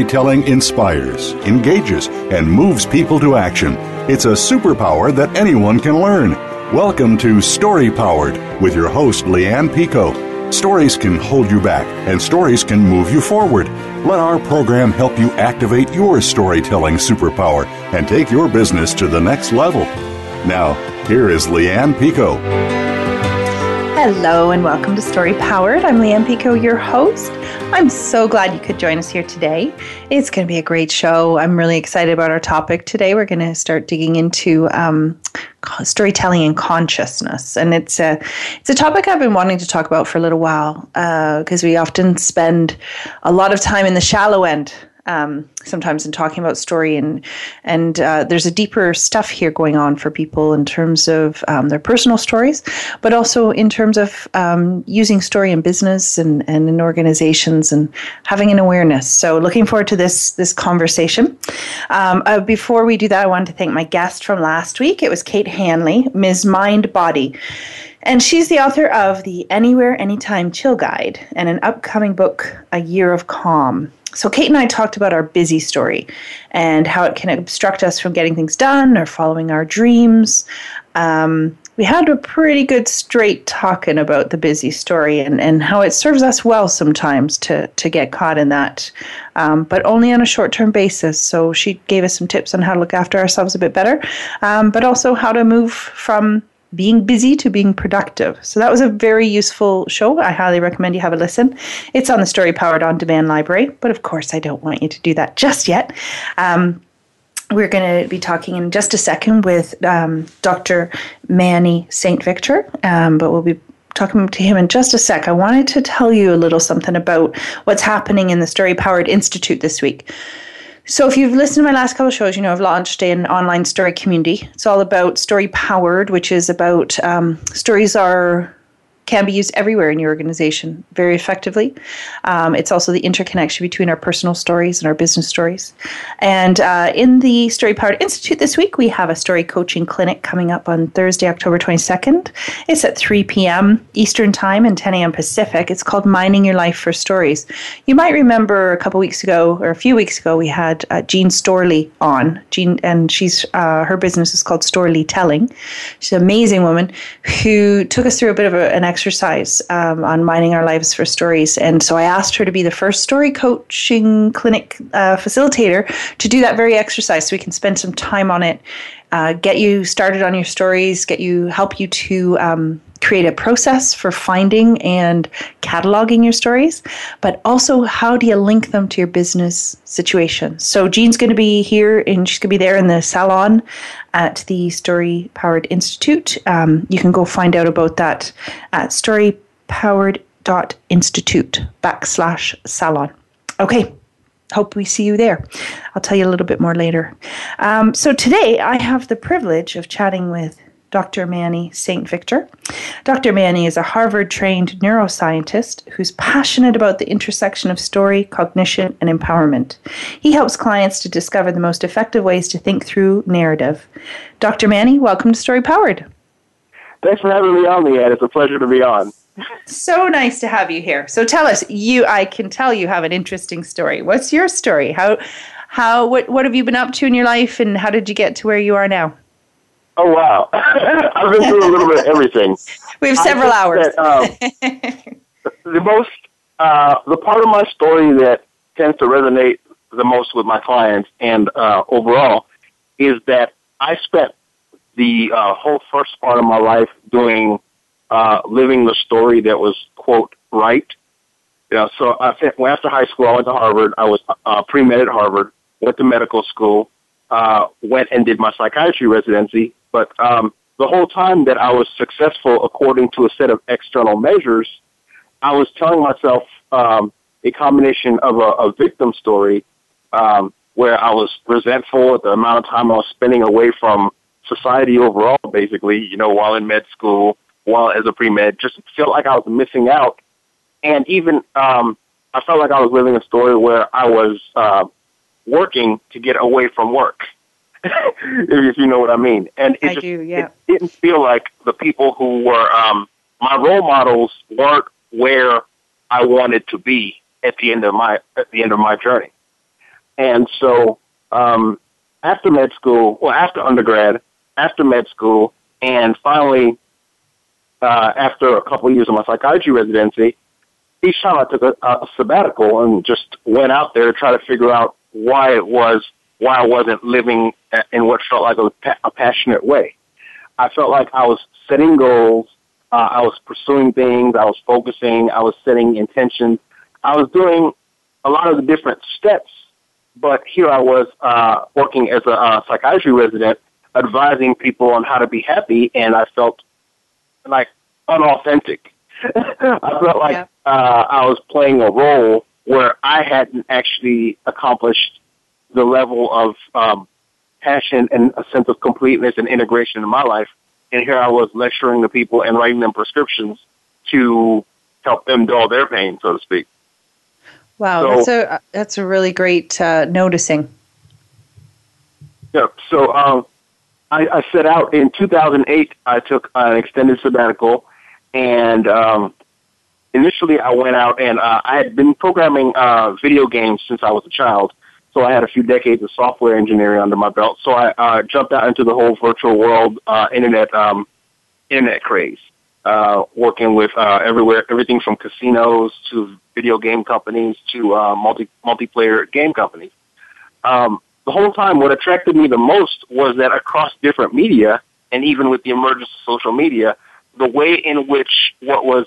Storytelling inspires, engages, and moves people to action. It's a superpower that anyone can learn. Welcome to Story Powered with your host, Lianne Picot. Stories can hold you back, and stories can move you forward. Let our program help you activate your storytelling superpower and take your business to the next level. Now, here is Lianne Picot. Hello, and welcome to Story Powered. I'm Lianne Picot, your host. I'm so glad you could join us here today. It's going to be a great show. I'm really excited about our topic today. We're going to start digging into um, storytelling and consciousness, and it's a it's a topic I've been wanting to talk about for a little while because uh, we often spend a lot of time in the shallow end um, sometimes in talking about story and and uh, there's a deeper stuff here going on for people in terms of um, their personal stories, but also in terms of um, using story in business and, and in organizations and having an awareness. So looking forward to this this conversation. Um, uh, before we do that, I wanted to thank my guest from last week. It was Kate Hanley, Ms. Mind Body. And she's the author of the Anywhere, Anytime Chill Guide and an upcoming book, A Year of Calm. So, Kate and I talked about our busy story and how it can obstruct us from getting things done or following our dreams. Um, we had a pretty good straight talking about the busy story and, and how it serves us well sometimes to, to get caught in that, um, but only on a short term basis. So, she gave us some tips on how to look after ourselves a bit better, um, but also how to move from being busy to being productive. So that was a very useful show. I highly recommend you have a listen. It's on the Story Powered On Demand library, but of course, I don't want you to do that just yet. Um, we're going to be talking in just a second with um, Dr. Manny St. Victor, um, but we'll be talking to him in just a sec. I wanted to tell you a little something about what's happening in the Story Powered Institute this week. So, if you've listened to my last couple shows, you know I've launched an online story community. It's all about story powered, which is about um, stories are can be used everywhere in your organization very effectively. Um, it's also the interconnection between our personal stories and our business stories. And uh, in the Story Powered Institute this week, we have a story coaching clinic coming up on Thursday, October 22nd. It's at 3 p.m. Eastern Time and 10 a.m. Pacific. It's called Mining Your Life for Stories. You might remember a couple weeks ago, or a few weeks ago, we had uh, Jean Storley on. Jean, and she's uh, her business is called Storley Telling. She's an amazing woman who took us through a bit of a, an exercise um, on mining our lives for stories. And so I asked her to be the first story coaching clinic uh, facilitator to do that very exercise so we can spend some time on it, uh, get you started on your stories, get you, help you to. Um, create a process for finding and cataloging your stories, but also how do you link them to your business situation? So Jean's going to be here and she's going to be there in the salon at the Story Powered Institute. Um, you can go find out about that at storypowered.institute backslash salon. Okay, hope we see you there. I'll tell you a little bit more later. Um, so today I have the privilege of chatting with Dr. Manny St. Victor. Dr. Manny is a Harvard trained neuroscientist who's passionate about the intersection of story, cognition, and empowerment. He helps clients to discover the most effective ways to think through narrative. Dr. Manny, welcome to Story Powered. Thanks for having me on, Lianne. It's a pleasure to be on. So nice to have you here. So tell us, you I can tell you have an interesting story. What's your story? How how what what have you been up to in your life and how did you get to where you are now? Oh wow! I've been through a little bit of everything. We have several hours. That, um, the most, uh, the part of my story that tends to resonate the most with my clients and uh, overall is that I spent the uh, whole first part of my life doing uh, living the story that was quote right. You know, so I, went after high school, I went to Harvard. I was uh, pre med at Harvard. Went to medical school. Uh, went and did my psychiatry residency but um, the whole time that I was successful according to a set of external measures, I was telling myself um, a combination of a, a victim story um, where I was resentful at the amount of time I was spending away from society overall, basically, you know, while in med school, while as a pre-med, just felt like I was missing out. And even, um, I felt like I was living a story where I was, uh, working to get away from work. if you know what I mean. And it I just do, yeah. it didn't feel like the people who were um, my role models weren't where I wanted to be at the end of my at the end of my journey. And so um, after med school, well, after undergrad, after med school, and finally uh, after a couple of years of my psychiatry residency, each time I took a, a sabbatical and just went out there to try to figure out why it was why I wasn't living in what felt like a, a passionate way. I felt like I was setting goals, uh, I was pursuing things, I was focusing, I was setting intentions, I was doing a lot of the different steps. But here I was uh, working as a uh, psychiatry resident, advising people on how to be happy, and I felt like unauthentic. I felt like yeah. uh, I was playing a role where I hadn't actually accomplished the level of um, passion and a sense of completeness and integration in my life. And here I was lecturing the people and writing them prescriptions to help them dull their pain, so to speak. Wow, so, that's a that's a really great uh, noticing. Yeah. So um, I, I, set out in 2008. I took an extended sabbatical, and um, initially I went out and uh, I had been programming uh, video games since I was a child. So I had a few decades of software engineering under my belt. So I uh, jumped out into the whole virtual world, uh, internet, um, internet craze, uh, working with uh, everywhere, everything from casinos to video game companies to uh, multi multiplayer game companies. Um, the whole time, what attracted me the most was that across different media, and even with the emergence of social media, the way in which what was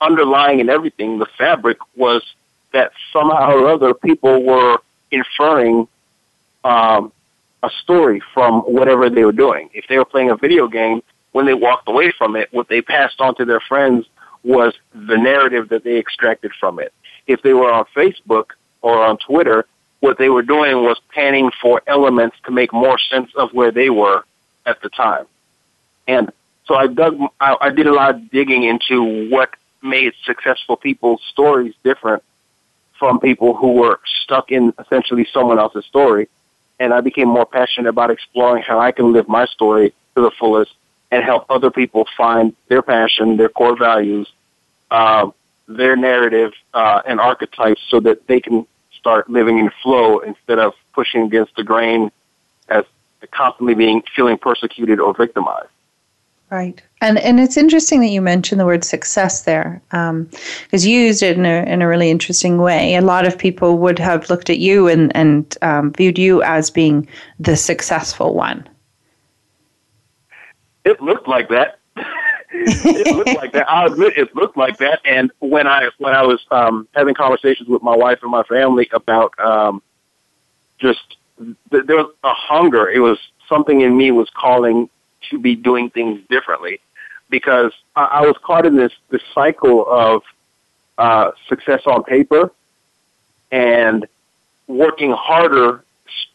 underlying in everything, the fabric, was that somehow or other people were inferring um, a story from whatever they were doing. If they were playing a video game, when they walked away from it, what they passed on to their friends was the narrative that they extracted from it. If they were on Facebook or on Twitter, what they were doing was panning for elements to make more sense of where they were at the time. And so I dug, I, I did a lot of digging into what made successful people's stories different from people who were stuck in essentially someone else's story. And I became more passionate about exploring how I can live my story to the fullest and help other people find their passion, their core values, uh, their narrative, uh, and archetypes so that they can start living in flow instead of pushing against the grain as constantly being feeling persecuted or victimized. Right. And and it's interesting that you mentioned the word success there, because um, you used it in a in a really interesting way. A lot of people would have looked at you and and um, viewed you as being the successful one. It looked like that. it looked like that. I'll admit it looked like that. And when I when I was um, having conversations with my wife and my family about um, just th- there was a hunger. It was something in me was calling to be doing things differently because I, I was caught in this, this cycle of uh, success on paper and working harder,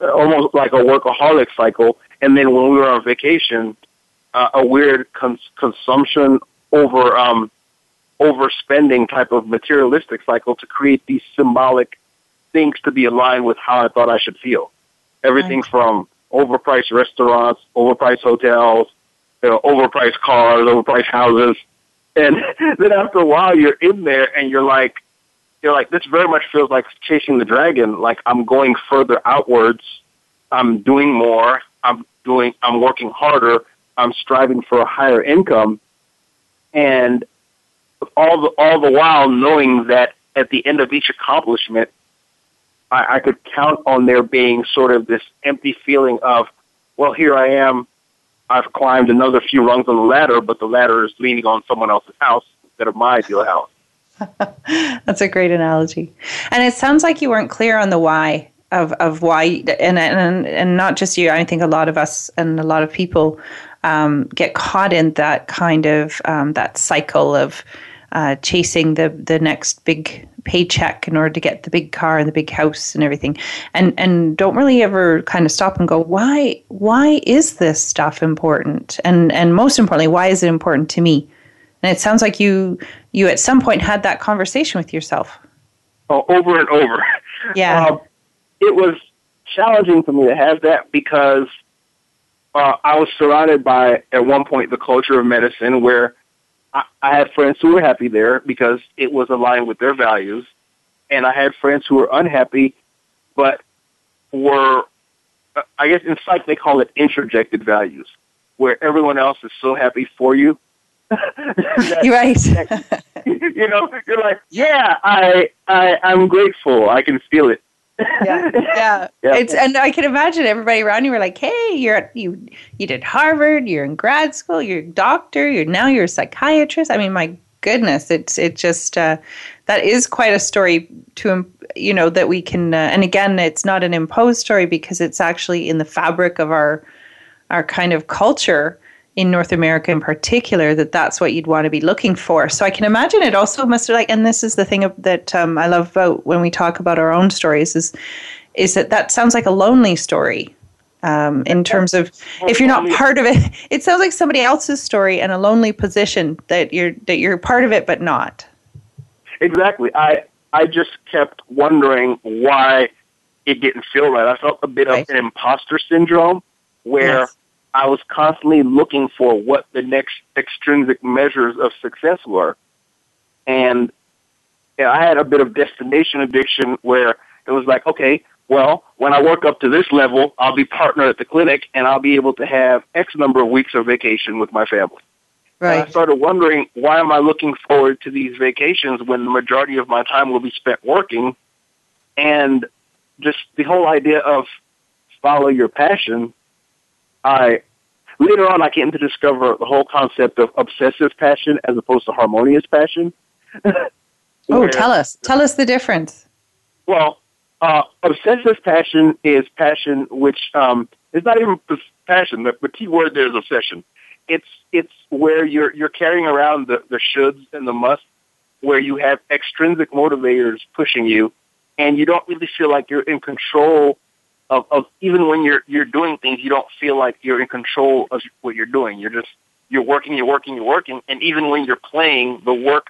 almost like a workaholic cycle. And then when we were on vacation, uh, a weird cons- consumption over um, overspending type of materialistic cycle to create these symbolic things to be aligned with how I thought I should feel. Everything right. from overpriced restaurants, overpriced hotels, you know, overpriced cars, overpriced houses. And then after a while, you're in there and you're like, you're like, this very much feels like chasing the dragon. Like I'm going further outwards. I'm doing more. I'm doing, I'm working harder. I'm striving for a higher income. And all the, all the while knowing that at the end of each accomplishment, I, I could count on there being sort of this empty feeling of, well, here I am. I've climbed another few rungs on the ladder, but the ladder is leaning on someone else's house instead of my ideal house. That's a great analogy. And it sounds like you weren't clear on the why of of why and and and not just you. I think a lot of us and a lot of people um, get caught in that kind of um, that cycle of uh, chasing the the next big paycheck in order to get the big car and the big house and everything. And and don't really ever kind of stop and go why why is this stuff important? And and most importantly why is it important to me? And it sounds like you you at some point had that conversation with yourself. Oh, over and over. Yeah. Um, it was challenging for me to have that because uh, I was surrounded by at one point the culture of medicine where I, I had friends who were happy there because it was aligned with their values, and I had friends who were unhappy, but were, uh, I guess in psych they call it introjected values, where everyone else is so happy for you. that, you're right. that, you know, you're like, yeah, I, I, I'm grateful. I can feel it yeah, yeah, yeah. It's and I can imagine everybody around you were like, "Hey, you're at, you you did Harvard, you're in grad school, you're a doctor, you're now you're a psychiatrist." I mean, my goodness, it's it just uh, that is quite a story to you know that we can. Uh, and again, it's not an imposed story because it's actually in the fabric of our our kind of culture in North America in particular that that's what you'd want to be looking for. So I can imagine it also must like, and this is the thing that um, I love about when we talk about our own stories is is that that sounds like a lonely story. Um, in terms of if you're not part of it, it sounds like somebody else's story and a lonely position that you're that you're part of it but not. Exactly. I I just kept wondering why it didn't feel right. I felt a bit right. of an imposter syndrome where yes I was constantly looking for what the next extrinsic measures of success were. And you know, I had a bit of destination addiction where it was like, okay, well, when I work up to this level, I'll be partner at the clinic and I'll be able to have X number of weeks of vacation with my family. Right. And I started wondering why am I looking forward to these vacations when the majority of my time will be spent working and just the whole idea of follow your passion I later on I came to discover the whole concept of obsessive passion as opposed to harmonious passion. oh, tell us. Tell us the difference. Well, uh, obsessive passion is passion which um, is not even passion. The, the key word there is obsession. It's it's where you're you're carrying around the, the shoulds and the musts, where you have extrinsic motivators pushing you, and you don't really feel like you're in control of, of even when you're you're doing things, you don't feel like you're in control of what you're doing. You're just you're working, you're working, you're working, and even when you're playing, the work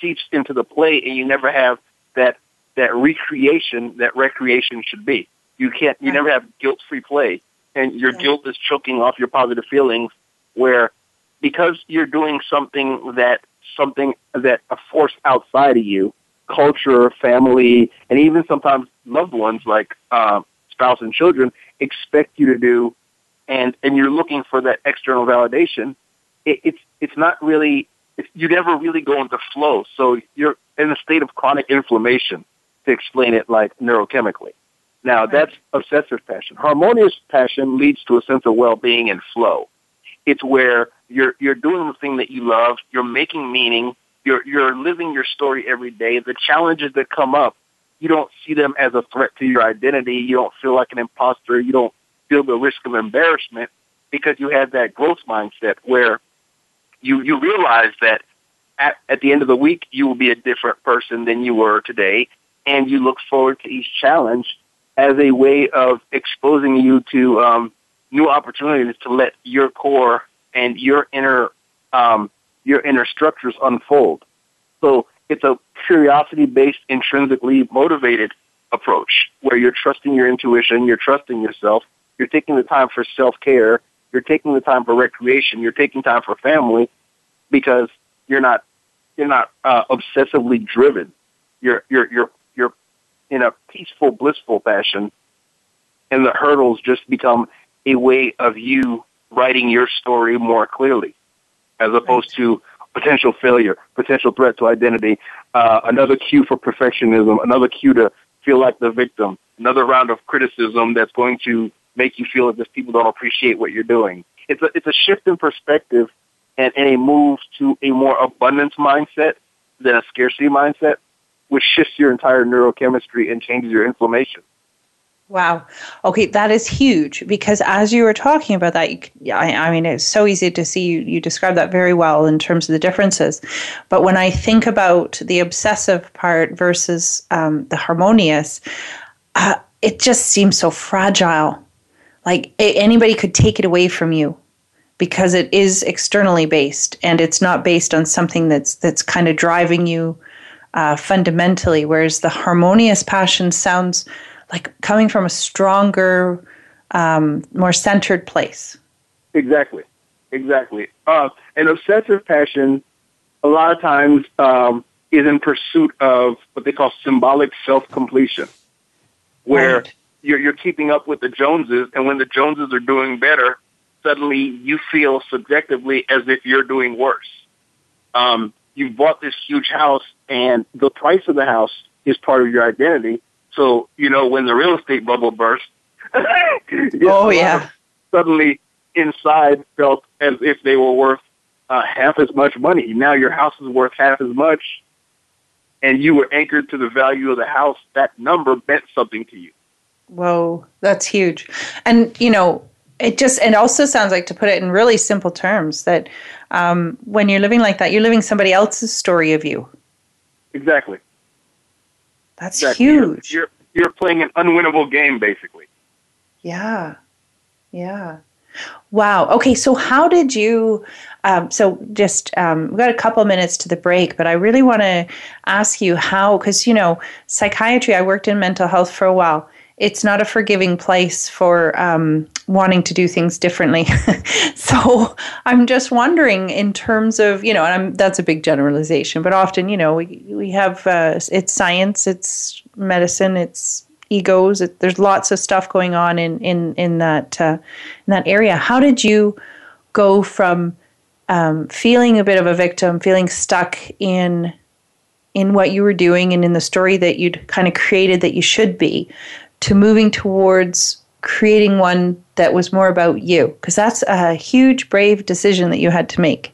seeps into the play, and you never have that that recreation that recreation should be. You can't, you never have guilt-free play, and your guilt is choking off your positive feelings. Where because you're doing something that something that a force outside of you, culture, family, and even sometimes loved ones like um, spouse and children expect you to do, and and you're looking for that external validation, it, it's it's not really it's, you never really go into flow. So you're in a state of chronic inflammation to explain it like neurochemically. Now that's obsessive passion. Harmonious passion leads to a sense of well-being and flow. It's where you're you're doing the thing that you love, you're making meaning, you're you're living your story every day. The challenges that come up you don't see them as a threat to your identity. You don't feel like an imposter. You don't feel the risk of embarrassment because you have that growth mindset where you, you realize that at, at the end of the week, you will be a different person than you were today. And you look forward to each challenge as a way of exposing you to um, new opportunities to let your core and your inner um, your inner structures unfold. So it's a curiosity based, intrinsically motivated approach where you're trusting your intuition, you're trusting yourself, you're taking the time for self care, you're taking the time for recreation, you're taking time for family because you're not you're not uh, obsessively driven. You're you're you're you're in a peaceful, blissful fashion, and the hurdles just become a way of you writing your story more clearly, as opposed to potential failure, potential threat to identity, uh, another cue for perfectionism, another cue to feel like the victim, another round of criticism that's going to make you feel as if people don't appreciate what you're doing. It's a, it's a shift in perspective and, and a move to a more abundance mindset than a scarcity mindset, which shifts your entire neurochemistry and changes your inflammation. Wow. Okay, that is huge because as you were talking about that, you, I, I, mean, it's so easy to see you, you describe that very well in terms of the differences. But when I think about the obsessive part versus um, the harmonious, uh, it just seems so fragile. Like anybody could take it away from you because it is externally based and it's not based on something that's that's kind of driving you uh, fundamentally. Whereas the harmonious passion sounds like coming from a stronger, um, more centered place. Exactly, exactly. Uh, an obsessive passion, a lot of times, um, is in pursuit of what they call symbolic self completion, where right. you're, you're keeping up with the Joneses, and when the Joneses are doing better, suddenly you feel subjectively as if you're doing worse. Um, you've bought this huge house, and the price of the house is part of your identity, so, you know, when the real estate bubble burst, oh, yeah. Suddenly inside felt as if they were worth uh, half as much money. Now your house is worth half as much, and you were anchored to the value of the house. That number meant something to you. Whoa, that's huge. And, you know, it just, it also sounds like to put it in really simple terms that um, when you're living like that, you're living somebody else's story of you. Exactly. That's huge. You're, you're, you're playing an unwinnable game, basically. Yeah. Yeah. Wow. Okay. So, how did you? Um, so, just um, we've got a couple minutes to the break, but I really want to ask you how, because you know, psychiatry. I worked in mental health for a while, it's not a forgiving place for um, wanting to do things differently. so I'm just wondering, in terms of you know, and I'm, that's a big generalization, but often you know we we have uh, it's science, it's medicine, it's egos. It, there's lots of stuff going on in in in that uh, in that area. How did you go from um, feeling a bit of a victim, feeling stuck in in what you were doing and in the story that you'd kind of created that you should be to moving towards creating one that was more about you? Because that's a huge, brave decision that you had to make.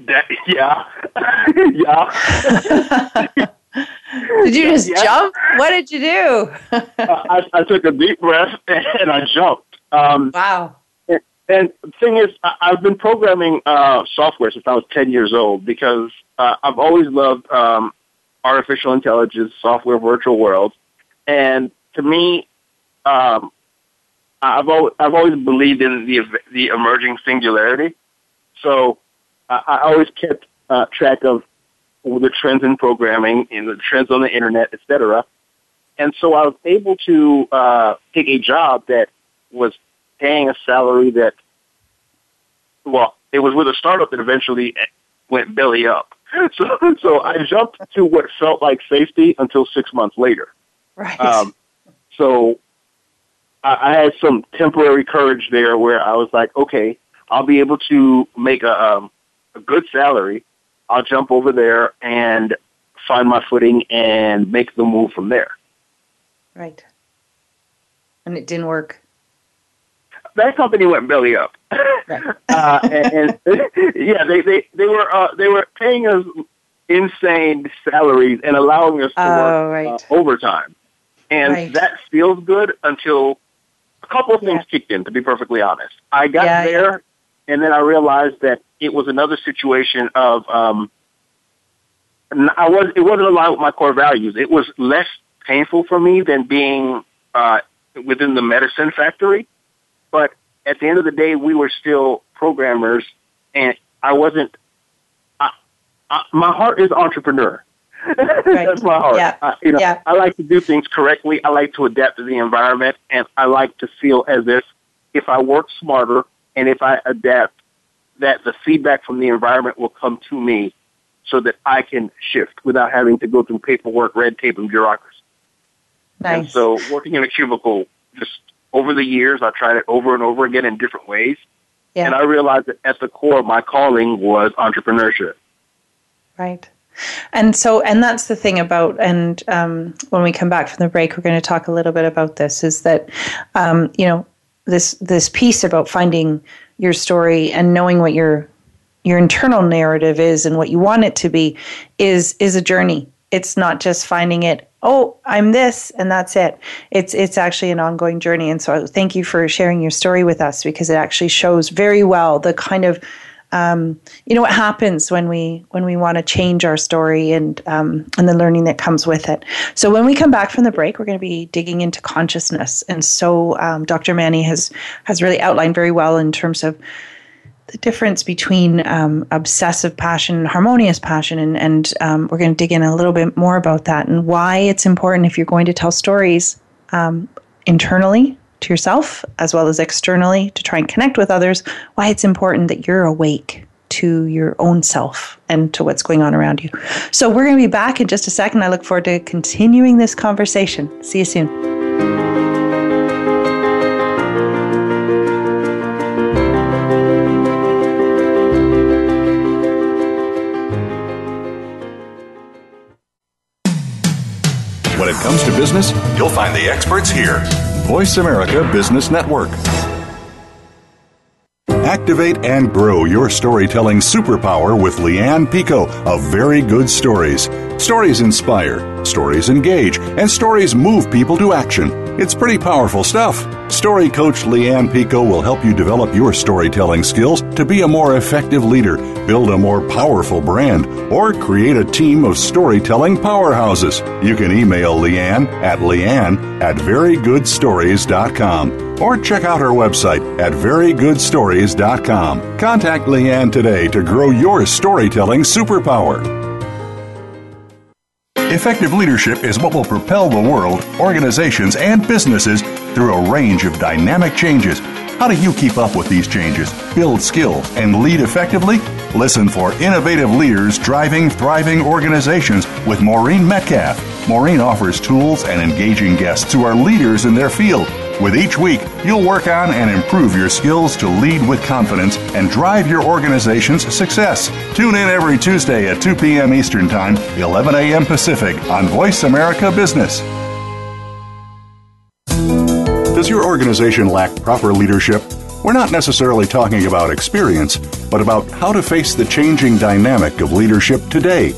That, yeah. yeah. did you just yeah. jump? What did you do? I, I, took a deep breath and I jumped. Um, wow. And, and the thing is, I, have been programming uh, software since I was 10 years old because uh, I've always loved um, artificial intelligence, software, virtual worlds. And to me, um, I've always, I've always believed in the the emerging singularity. So uh, I always kept uh, track of the trends in programming and the trends on the internet, etc. And so I was able to uh, take a job that was paying a salary that, well, it was with a startup that eventually went belly up. So, so I jumped to what felt like safety until six months later. Right. Um, so I, I had some temporary courage there where I was like, okay, I'll be able to make a, um, a good salary. I'll jump over there and find my footing and make the move from there. Right. And it didn't work. That company went belly up. Right. uh, and, and yeah, they, they, they were uh, they were paying us insane salaries and allowing us to oh, work right. uh, overtime. And right. that feels good until a couple of things yeah. kicked in, to be perfectly honest. I got yeah, there, yeah. and then I realized that it was another situation of um, I was it wasn't aligned with my core values. It was less painful for me than being uh, within the medicine factory, but at the end of the day, we were still programmers, and I wasn't. I, I, my heart is entrepreneur. Right. That's my heart. Yeah. I, you know, yeah. I like to do things correctly. I like to adapt to the environment, and I like to feel as if if I work smarter and if I adapt, that the feedback from the environment will come to me, so that I can shift without having to go through paperwork, red tape, and bureaucracy. Nice. And so, working in a cubicle, just over the years, I tried it over and over again in different ways, yeah. and I realized that at the core, my calling was entrepreneurship. Right. And so, and that's the thing about, and um, when we come back from the break, we're going to talk a little bit about this. Is that, um, you know, this this piece about finding your story and knowing what your your internal narrative is and what you want it to be is is a journey it's not just finding it oh i'm this and that's it it's it's actually an ongoing journey and so thank you for sharing your story with us because it actually shows very well the kind of um, you know what happens when we when we want to change our story and um, and the learning that comes with it. So when we come back from the break, we're going to be digging into consciousness, and so um, Dr. Manny has has really outlined very well in terms of the difference between um, obsessive passion and harmonious passion. And, and um, we're going to dig in a little bit more about that and why it's important if you're going to tell stories um, internally to yourself as well as externally to try and connect with others, why it's important that you're awake to your own self and to what's going on around you. So we're going to be back in just a second. I look forward to continuing this conversation. See you soon. When it comes to business, you'll find the experts here. Voice America Business Network. Activate and grow your storytelling superpower with Lianne Picot of Very Good Stories. Stories inspire, stories engage, and stories move people to action. It's pretty powerful stuff. Story coach Lianne Picot will help you develop your storytelling skills to be a more effective leader, build a more powerful brand, or create a team of storytelling powerhouses. You can email Lianne at leanne at verygoodstories.com or check out her website at verygoodstories.com. Contact Lianne today to grow your storytelling superpower. Effective leadership is what will propel the world, organizations, and businesses through a range of dynamic changes. How do you keep up with these changes, build skills, and lead effectively? Listen for innovative leaders driving thriving organizations with Maureen Metcalf. Maureen offers tools and engaging guests who are leaders in their field with each week, you'll work on and improve your skills to lead with confidence and drive your organization's success. Tune in every Tuesday at 2 p.m. Eastern Time, 11 a.m. Pacific on Voice America Business. Does your organization lack proper leadership? We're not necessarily talking about experience, but about how to face the changing dynamic of leadership today.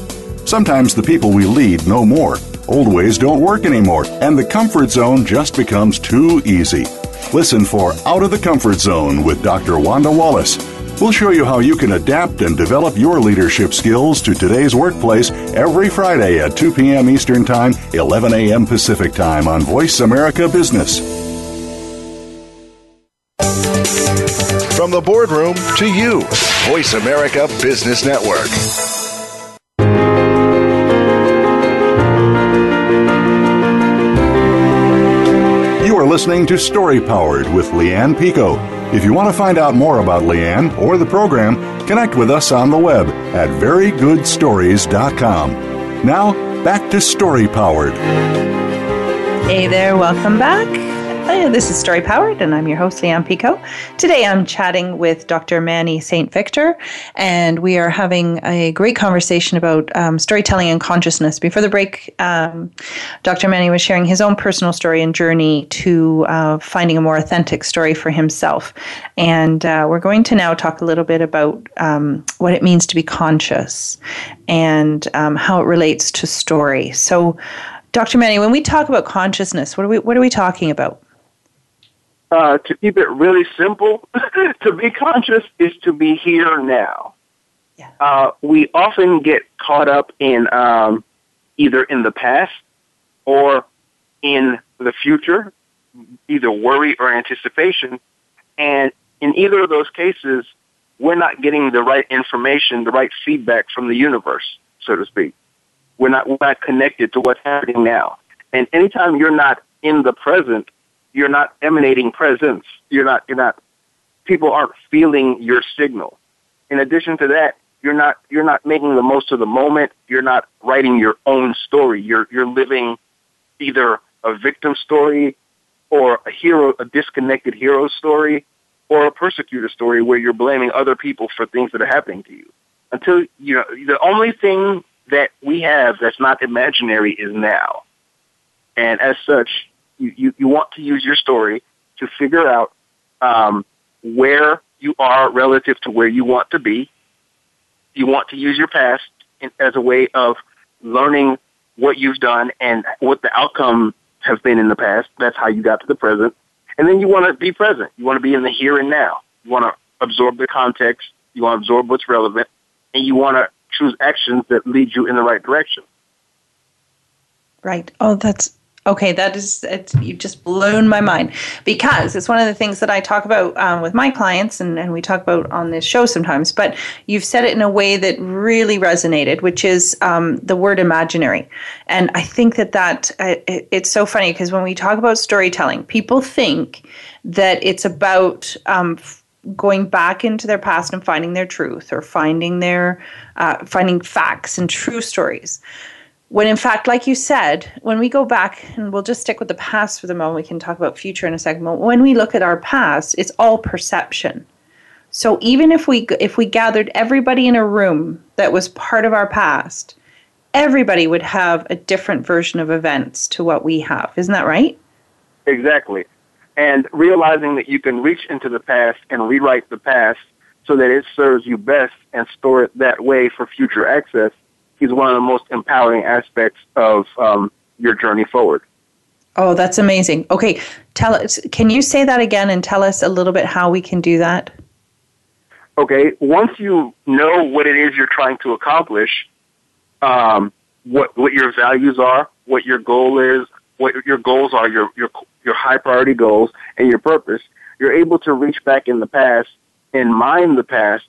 Sometimes the people we lead know more Old ways don't work anymore, and the comfort zone just becomes too easy. Listen for Out of the Comfort Zone with Dr. Wanda Wallace. We'll show you how you can adapt and develop your leadership skills to today's workplace every Friday at 2 p.m. Eastern Time, 11 a.m. Pacific Time on Voice America Business. From the boardroom to you, Voice America Business Network. Listening to Story Powered with Lianne Picot. If you want to find out more about Lianne or the program, connect with us on the web at verygoodstories.com. Now, back to Story Powered. Hey there, welcome back. Hi, this is Story Powered, and I'm your host, Lianne Picot. Today I'm chatting with Dr. Manny St. Victor, and we are having a great conversation about um, storytelling and consciousness. Before the break, um, Dr. Manny was sharing his own personal story and journey to uh, finding a more authentic story for himself. And uh, we're going to now talk a little bit about um, what it means to be conscious and um, how it relates to story. So, Dr. Manny, when we talk about consciousness, what are we what are we talking about? Uh, to keep it really simple, to be conscious is to be here now. Yeah. Uh, we often get caught up in um, either in the past or in the future, either worry or anticipation. And in either of those cases, we're not getting the right information, the right feedback from the universe, so to speak. We're not, we're not connected to what's happening now. And anytime you're not in the present, you're not emanating presence. You're not, you're not, people aren't feeling your signal. In addition to that, you're not, you're not making the most of the moment. You're not writing your own story. You're, you're living either a victim story or a hero, a disconnected hero story or a persecutor story where you're blaming other people for things that are happening to you. Until, you know, the only thing that we have that's not imaginary is now. And as such, you, you, want to use your story to figure out um, where you are relative to where you want to be. You want to use your past in, as a way of learning what you've done and what the outcome has been in the past. That's how you got to the present. And then you want to be present. You want to be in the here and now. You want to absorb the context. You want to absorb what's relevant. And you want to choose actions that lead you in the right direction. Right. Oh, that's Okay, that is you've just blown my mind because it's one of the things that I talk about um, with my clients and, and we talk about on this show sometimes. But you've said it in a way that really resonated, which is um, the word imaginary. And I think that that uh, it, it's so funny because when we talk about storytelling, people think that it's about um, going back into their past and finding their truth or finding their uh, finding facts and true stories when in fact like you said when we go back and we'll just stick with the past for the moment we can talk about future in a second but when we look at our past it's all perception. So even if we if we gathered everybody in a room that was part of our past everybody would have a different version of events to what we have. Isn't that right? Exactly. And realizing that you can reach into the past and rewrite the past so that it serves you best and store it that way for future access is one of the most empowering aspects of um, your journey forward. Oh, that's amazing. Okay, tell us. Can you say that again and tell us a little bit how we can do that? Okay, once you know what it is you're trying to accomplish, um, what what your values are, what your goal is, what your goals are, your your your high priority goals, and your purpose, you're able to reach back in the past and mine the past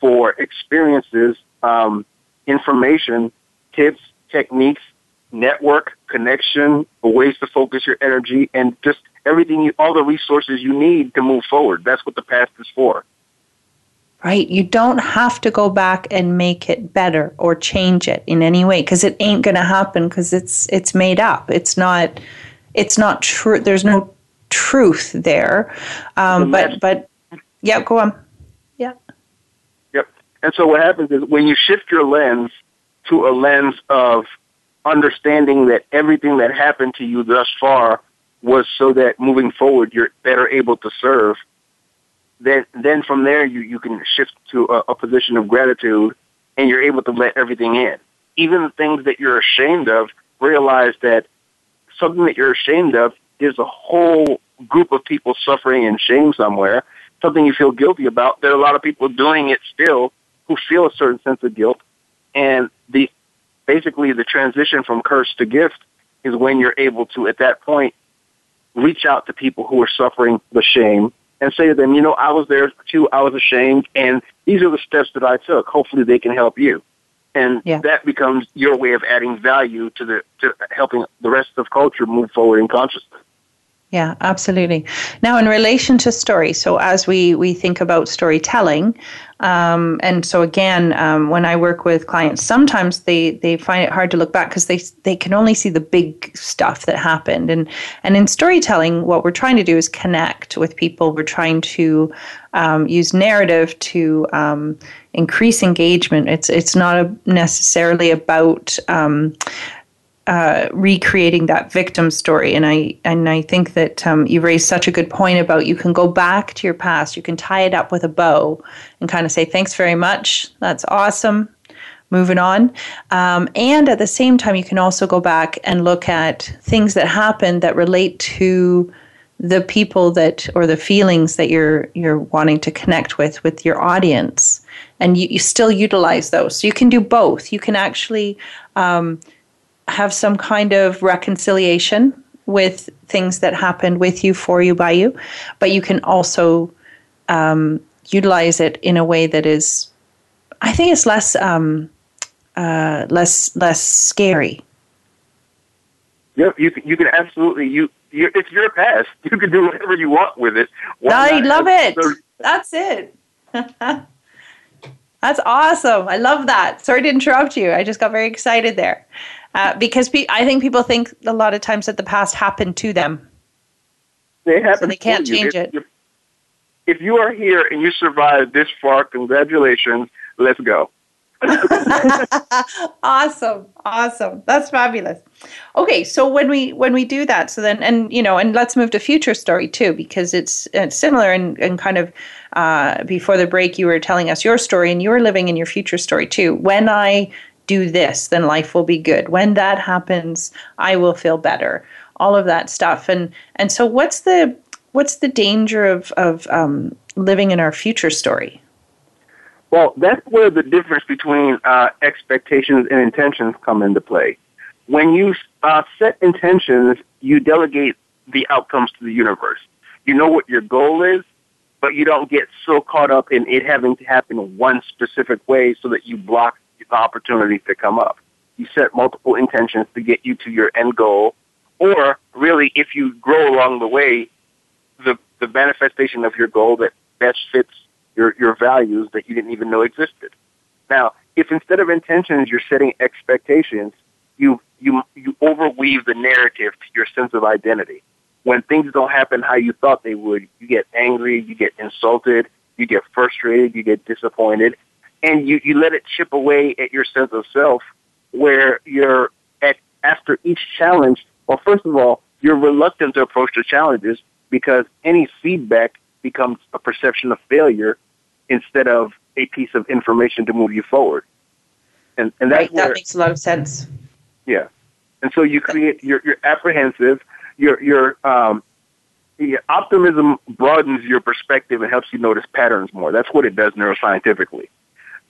for experiences um, information, tips, techniques, network, connection, ways to focus your energy, and just everything, you, all the resources you need to move forward. That's what the past is for. Right. You don't have to go back and make it better or change it in any way because it ain't going to happen because it's it's made up. It's not it's not true. There's no truth there. Um, but but yeah, go on. And so what happens is when you shift your lens to a lens of understanding that everything that happened to you thus far was so that moving forward you're better able to serve, then then from there you, you can shift to a, a position of gratitude and you're able to let everything in. Even the things that you're ashamed of, realize that something that you're ashamed of is a whole group of people suffering in shame somewhere, something you feel guilty about. There are a lot of people doing it still who feel a certain sense of guilt. And the basically the transition from curse to gift is when you're able to, at that point, reach out to people who are suffering the shame and say to them, you know, I was there too, I was ashamed, and these are the steps that I took. Hopefully they can help you. And yeah. that becomes your way of adding value to the to helping the rest of culture move forward in consciousness. Yeah, absolutely. Now, in relation to story, so as we we think about storytelling, um, and so again, um, when I work with clients, sometimes they they find it hard to look back because they they can only see the big stuff that happened. And and in storytelling, what we're trying to do is connect with people. We're trying to um, use narrative to um, increase engagement. It's it's not a, necessarily about um, uh, recreating that victim story. And I and I think that um, you raised such a good point about you can go back to your past, you can tie it up with a bow, and kind of say thanks very much. That's awesome. Moving on, um, and at the same time, you can also go back and look at things that happened that relate to the people that or the feelings that you're you're wanting to connect with with your audience and you, you still utilize those so you can do both you can actually um, have some kind of reconciliation with things that happened with you, for you, by you, but you can also um, utilize it in a way that is, I think, it's less um, uh, less less scary. Yep, you can, you can absolutely you it's your past. You can do whatever you want with it. I love it. That's it. That's awesome. I love that. Sorry to interrupt you. I just got very excited there. Uh, because pe- I think people think a lot of times that the past happened to them. They happen so they can't change it. If you are here and you survived this far, congratulations. Let's go. awesome awesome that's fabulous okay so when we when we do that so then and you know and let's move to future story too because it's it's similar and, and kind of uh, before the break you were telling us your story and you were living in your future story too when i do this, then life will be good. When that happens, I will feel better. All of that stuff. And and so what's the what's the danger of of um, living in our future story? Well, that's where the difference between uh, expectations and intentions come into play. When you uh, set intentions, you delegate the outcomes to the universe. You know what your goal is, but you don't get so caught up in it having to happen one specific way so that you block opportunities to come up. You set multiple intentions to get you to your end goal, or really, if you grow along the way, the the manifestation of your goal that best fits your your values that you didn't even know existed. Now, if instead of intentions you're setting expectations, you you you overweave the narrative to your sense of identity when things don't happen how you thought they would, you get angry, you get insulted, you get frustrated, you get disappointed, and you, you let it chip away at your sense of self where you're at after each challenge, well first of all, you're reluctant to approach the challenges because any feedback becomes a perception of failure instead of a piece of information to move you forward. And and that's right, where, that makes a lot of sense. Yeah. And so you create you're you're apprehensive your your um, your optimism broadens your perspective and helps you notice patterns more. That's what it does neuroscientifically.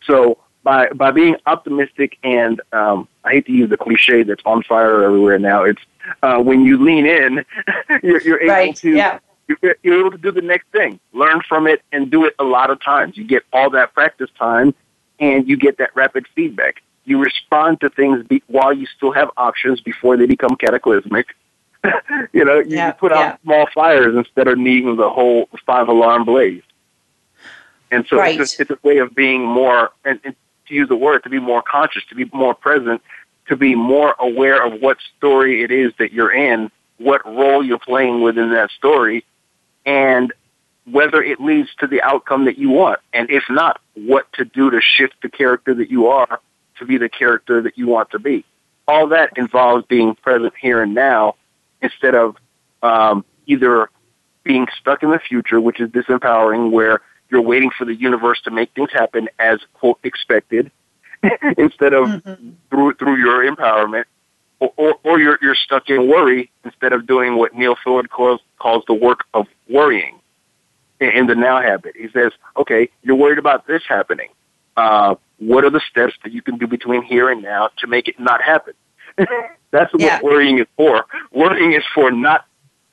So by by being optimistic and um, I hate to use the cliche that's on fire everywhere now. It's uh, when you lean in, you're, you're able right. to yeah. you're, you're able to do the next thing, learn from it, and do it a lot of times. You get all that practice time, and you get that rapid feedback. You respond to things be, while you still have options before they become cataclysmic you know, you, yeah, you put out yeah. small fires instead of needing the whole five alarm blaze. And so Right. it's, just, it's a way of being more, and, and to use the word, to be more conscious, to be more present, to be more aware of what story it is that you're in, what role you're playing within that story, and whether it leads to the outcome that you want. And if not, what to do to shift the character that you are to be the character that you want to be. All that involves being present here and now instead of um, either being stuck in the future, which is disempowering, where you're waiting for the universe to make things happen as quote expected, instead of Mhm. through through your empowerment, or, or, or you're you're stuck in worry instead of doing what Neil Fiore calls calls the work of worrying in, in the now habit. He says, okay, you're worried about this happening. Uh, what are the steps that you can do between here and now to make it not happen? That's what Yeah. worrying is for. Worrying is for not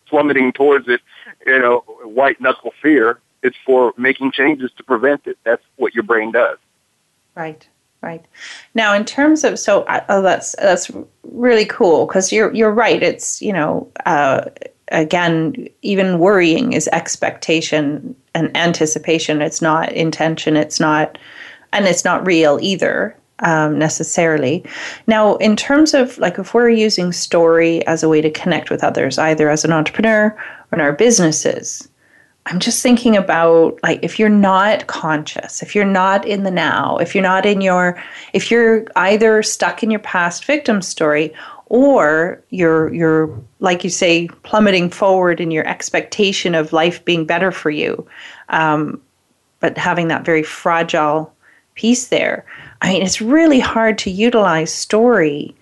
plummeting towards it, you know, white knuckle fear. It's for making changes to prevent it. That's what your brain does. Right, right. Now, in terms of so, uh, oh, that's that's really cool because you're you're right. It's you know, uh, again, even worrying is expectation and anticipation. It's not intention. It's not, and it's not real either um, necessarily. Now, in terms of like if we're using story as a way to connect with others, either as an entrepreneur or in our businesses, I'm just thinking about like if you're not conscious, if you're not in the now, if you're not in your if you're either stuck in your past victim story or you're you're like you say plummeting forward in your expectation of life being better for you, um, but having that very fragile piece there. I mean, it's really hard to utilize story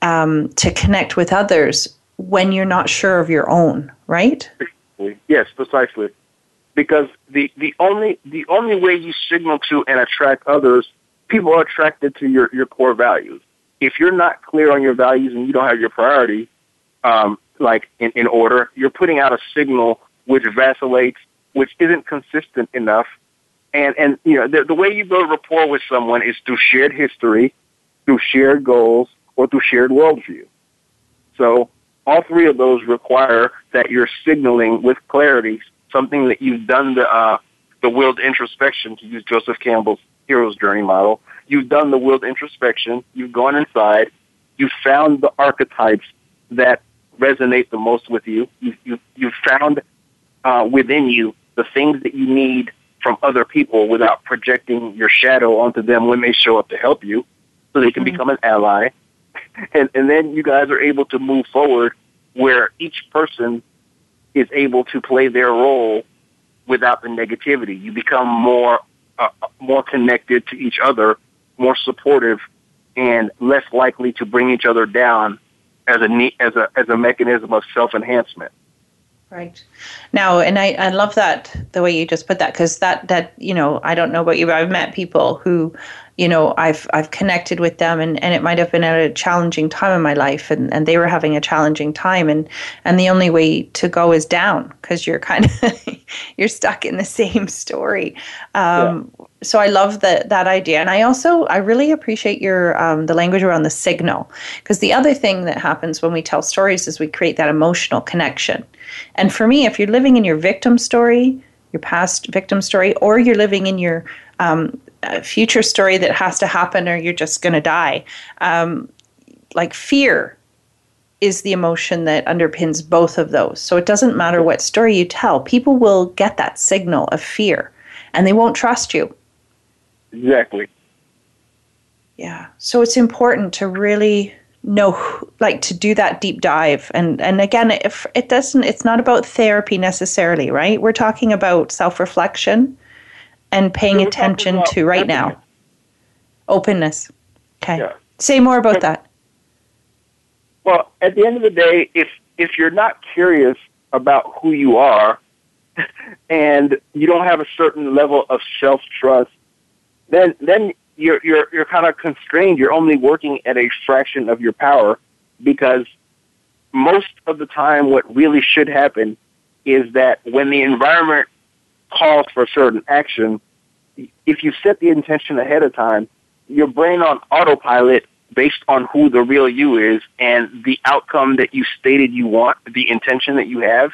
um, to connect with others when you're not sure of your own, right? Yes, precisely. Because the, the only the only way you signal to and attract others, people are attracted to your, your core values. If you're not clear on your values and you don't have your priority, um, like in, in order, you're putting out a signal which vacillates, which isn't consistent enough. And and you know the, the way you build rapport with someone is through shared history, through shared goals, or through shared worldview. So all three of those require that you're signaling with clarity something that you've done the uh, the willed introspection to use Joseph Campbell's hero's journey model. You've done the willed introspection. You've gone inside. You've found the archetypes that resonate the most with you. You've you've, you've found uh, within you the things that you need from other people without projecting your shadow onto them when they show up to help you, so they can Mhm. become an ally. And and then you guys are able to move forward where each person is able to play their role without the negativity. You become more uh, more connected to each other, more supportive and less likely to bring each other down as a as a as a mechanism of self enhancement. Right. Now, and I, I love that the way you just put that because that that you know I don't know about you, but I've met people who you know i've i've connected with them and, and it might have been at a challenging time in my life and, and they were having a challenging time and and the only way to go is down because you're kind of you're stuck in the same story um, yeah. so i love that that idea and i also i really appreciate your um, the language around the signal because the other thing that happens when we tell stories is we create that emotional connection and for me if you're living in your victim story your past victim story or you're living in your um, future story that has to happen or you're just going to die. Um, like fear is the emotion that underpins both of those. So it doesn't matter what story you tell, people will get that signal of fear and they won't trust you. Exactly. Yeah. So it's important to really know like to do that deep dive and and again if it doesn't it's not about therapy necessarily right we're talking about self-reflection and paying attention to right openness. now? Openness. Okay. Yeah. Say more about that. Well, at the end of the day, if if you're not curious about who you are and you don't have a certain level of self trust, then then you're you're you're kind of constrained. You're only working at a fraction of your power because most of the time what really should happen is that when the environment calls for certain action, if you set the intention ahead of time, your brain on autopilot based on who the real you is and the outcome that you stated you want, the intention that you have,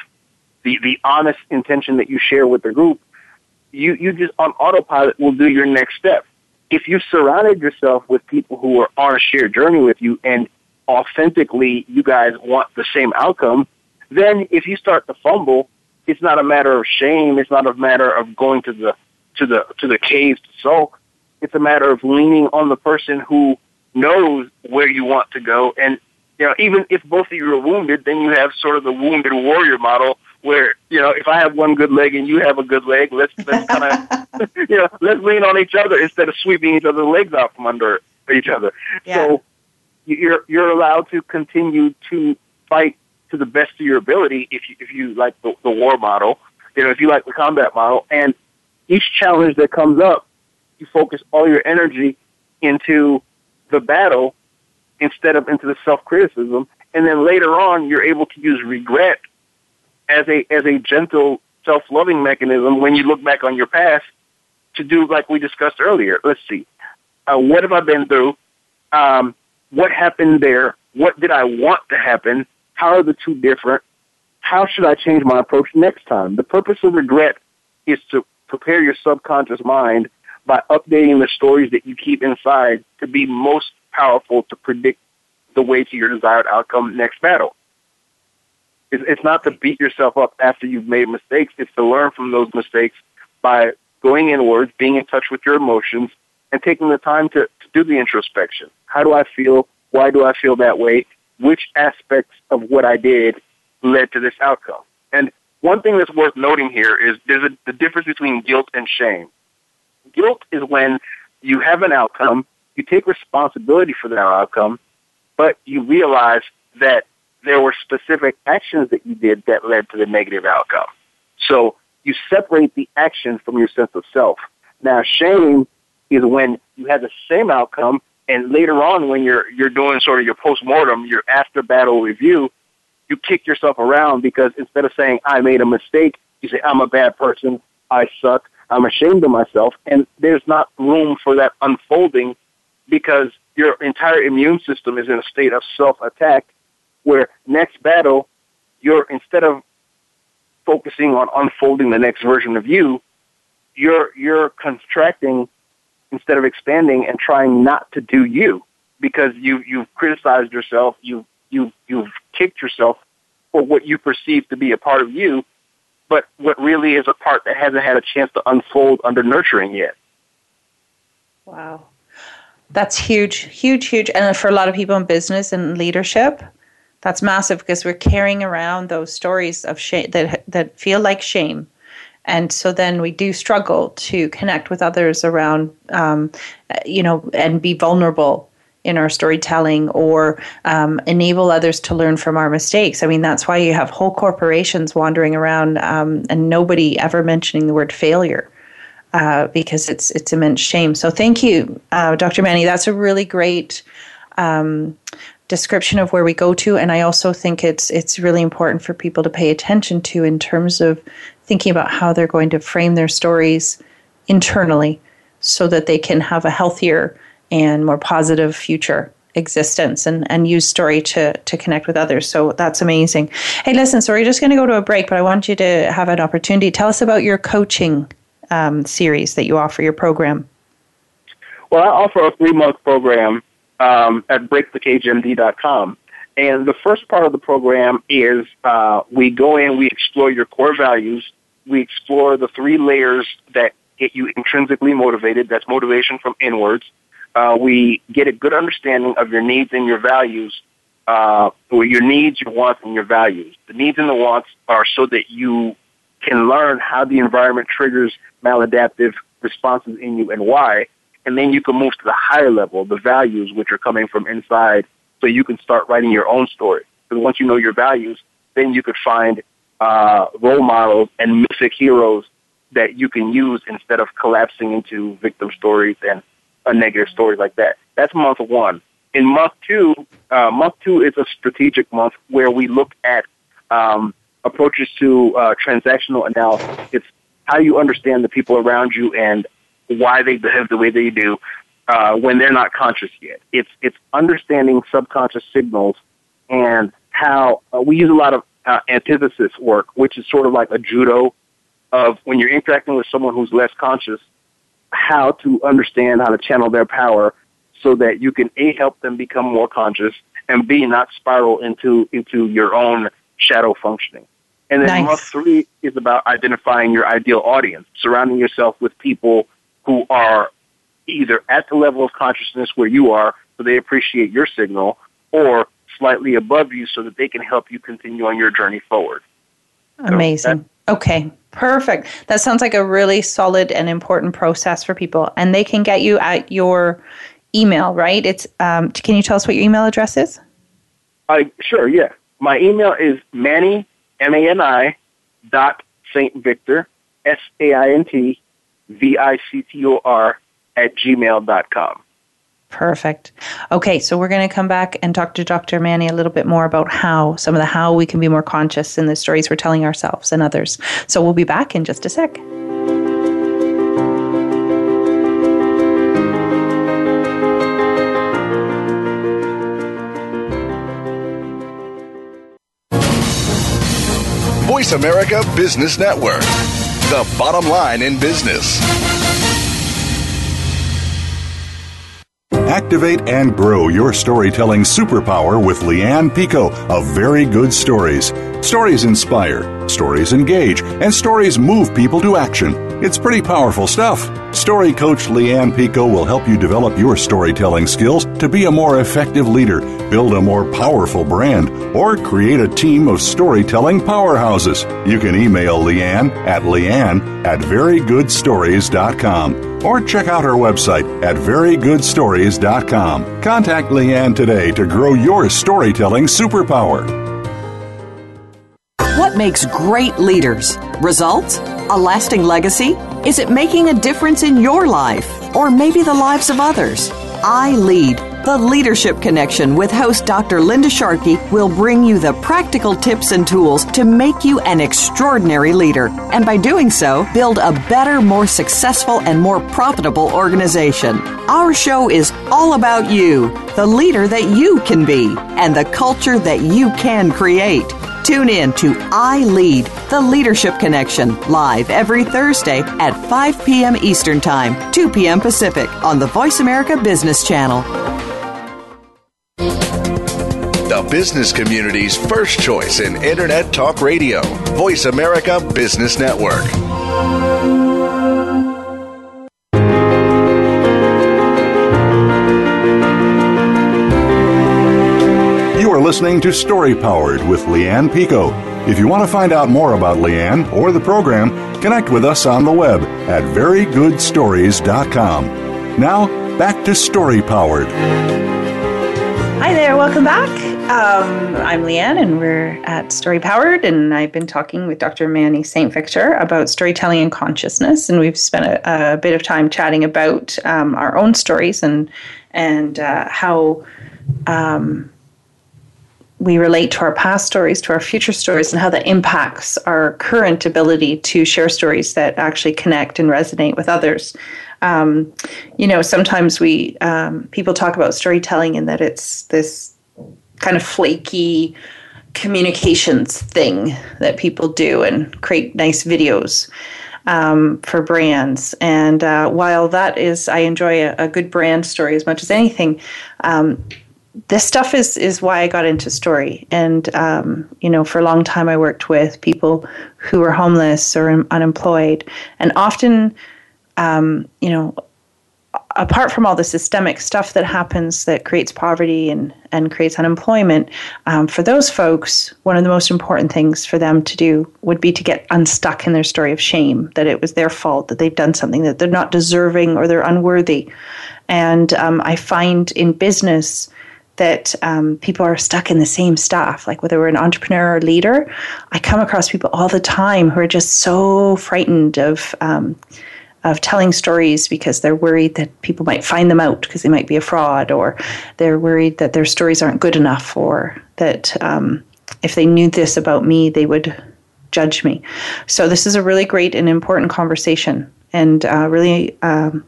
the, the honest intention that you share with the group, you, you just on autopilot will do your next step. If you surrounded yourself with people who are on a shared journey with you and authentically you guys want the same outcome, then if you start to fumble, it's not a matter of shame. It's not a matter of going to the to the to the cave to sulk. It's a matter of leaning on the person who knows where you want to go. And you know, even if both of you are wounded, then you have sort of the wounded warrior model where you know if I have one good leg and you have a good leg, let's let's kind of you know let's lean on each other instead of sweeping each other's legs out from under each other. Yeah. So you're you're allowed to continue to fight to the best of your ability if you if you like the, the war model, you know, if you like the combat model, and each challenge that comes up, you focus all your energy into the battle instead of into the self criticism, and then later on you're able to use regret as a as a gentle self loving mechanism when you look back on your past to do like we discussed earlier. Let's see, uh, what have I been through? Um, what happened there? What did I want to happen? How are the two different? How should I change my approach next time? The purpose of regret is to prepare your subconscious mind by updating the stories that you keep inside to be most powerful to predict the way to your desired outcome next battle. It's not to beat yourself up after you've made mistakes. It's to learn from those mistakes by going inwards, being in touch with your emotions, and taking the time to, to do the introspection. How do I feel? Why do I feel that way? which aspects of what I did led to this outcome. And one thing that's worth noting here is there's a, the difference between guilt and shame. Guilt is when you have an outcome, you take responsibility for that outcome, but you realize that there were specific actions that you did that led to the negative outcome. So you separate the action from your sense of self. Now, shame is when you have the same outcome, and later on, when you're you're doing sort of your post mortem, your after battle review, you kick yourself around because instead of saying I made a mistake, you say I'm a bad person, I suck, I'm ashamed of myself, and there's not room for that unfolding because your entire immune system is in a state of self attack. Where next battle, you're instead of focusing on unfolding the next version of you, you're you're contracting instead of expanding and trying not to do you because you you've criticized yourself, you you you've kicked yourself for what you perceive to be a part of you, but what really is a part that hasn't had a chance to unfold under nurturing yet. Wow. That's huge, huge, huge. And for a lot of people in business and leadership, that's massive because we're carrying around those stories of shame that that feel like shame and so then we do struggle to connect with others around um, you know and be vulnerable in our storytelling or um, enable others to learn from our mistakes. I mean, that's why you have whole corporations wandering around um, and nobody ever mentioning the word failure. Uh, because it's it's immense shame. So thank you, uh, Dr. Mani. That's a really great um, description of where we go to, and I also think it's it's really important for people to pay attention to in terms of thinking about how they're going to frame their stories internally, so that they can have a healthier and more positive future existence and, and use story to, to connect with others. So that's amazing. Hey, listen, so we're just going to go to a break, but I want you to have an opportunity. Tell us about your coaching um, series that you offer, your program. Well, I offer a three month program um, at breakthecagemd.com. And the first part of the program is uh, we go in, we explore your core values, we explore the three layers that get you intrinsically motivated. That's motivation from inwards. Uh, we get a good understanding of your needs and your values, uh, or your needs, your wants, and your values. The needs and the wants are so that you can learn how the environment triggers maladaptive responses in you and why and then you can move to the higher level, the values which are coming from inside, so you can start writing your own story. Because once you know your values, then you could find uh, role models and mythic heroes that you can use instead of collapsing into victim stories and a negative story like that. That's month one. In month two, uh, month two is a strategic month where we look at um, approaches to uh, transactional analysis. It's how you understand the people around you and why they behave the way they do uh, when they're not conscious yet. It's it's understanding subconscious signals and how uh, we use a lot of uh, antithesis work, which is sort of like a judo of when you're interacting with someone who's less conscious, how to understand how to channel their power so that you can a help them become more conscious and b not spiral into into your own shadow functioning. And then nice. month three is about identifying your ideal audience, surrounding yourself with people who are either at the level of consciousness where you are, so they appreciate your signal, or slightly above you so that they can help you continue on your journey forward. Amazing. So okay, perfect. That sounds like a really solid and important process for people. And they can get you at your email, right? It's um, can you tell us what your email address is? I sure, yeah. My email is Mani M A N I dot Saint Victor S A I N T V-I-C-T-O-R at gmail.com. Perfect. Okay, so we're going to come back and talk to Dr. Mani a little bit more about how, some of the how we can be more conscious in the stories we're telling ourselves and others. So we'll be back in just a sec. Voice America Business Network, the bottom line in business. Activate and grow your storytelling superpower with Lianne Picot of Very Good Stories. Stories inspire, stories engage, and stories move people to action. It's pretty powerful stuff. Story coach Lianne Picot will help you develop your storytelling skills to be a more effective leader, build a more powerful brand, or create a team of storytelling powerhouses. You can email Lianne at lianne at verygoodstories.com or check out her website at verygoodstories.com. Contact Lianne today to grow your storytelling superpower. What makes great leaders? Results? A lasting legacy? Is it making a difference in your life or maybe the lives of others? I Lead the Leadership Connection with host Dr. Linda Sharkey will bring you the practical tips and tools to make you an extraordinary leader. And by doing so, build a better, more successful, and more profitable organization. Our show is all about you, the leader that you can be, and the culture that you can create. Tune in to I Lead, the Leadership Connection, live every Thursday at 5 p.m. Eastern Time, 2 p.m. Pacific on the Voice America Business Channel the business community's first choice in Internet Talk Radio. Voice America Business Network. You are listening to Story Powered with Lianne Picot. If you want to find out more about Lianne or the program, connect with us on the web at verygoodstories.com. Now, back to Story Powered. Hi there, welcome back. Um, I'm Lianne, and we're at Story Powered, and I've been talking with Dr. Mani St. Victor about storytelling and consciousness, and we've spent a, a bit of time chatting about um, our own stories and and uh, how um, we relate to our past stories, to our future stories, and how that impacts our current ability to share stories that actually connect and resonate with others. Um, you know, sometimes we um, people talk about storytelling and that it's this kind of flaky communications thing that people do and create nice videos um, for brands. And uh, while that is, I enjoy a, a, good brand story as much as anything. Um, this stuff is is why I got into story, and um, you know, for a long time I worked with people who were homeless or unemployed, and often um, you know, apart from all the systemic stuff that happens that creates poverty and, and creates unemployment, um, for those folks, one of the most important things for them to do would be to get unstuck in their story of shame, that it was their fault, that they've done something, that they're not deserving or they're unworthy. And um, I find in business, that um, people are stuck in the same stuff. Like whether we're an entrepreneur or leader, I come across people all the time who are just so frightened of um, of telling stories because they're worried that people might find them out because they might be a fraud, or they're worried that their stories aren't good enough, or that um, if they knew this about me, they would judge me. So, this is a really great and important conversation, and uh, really um,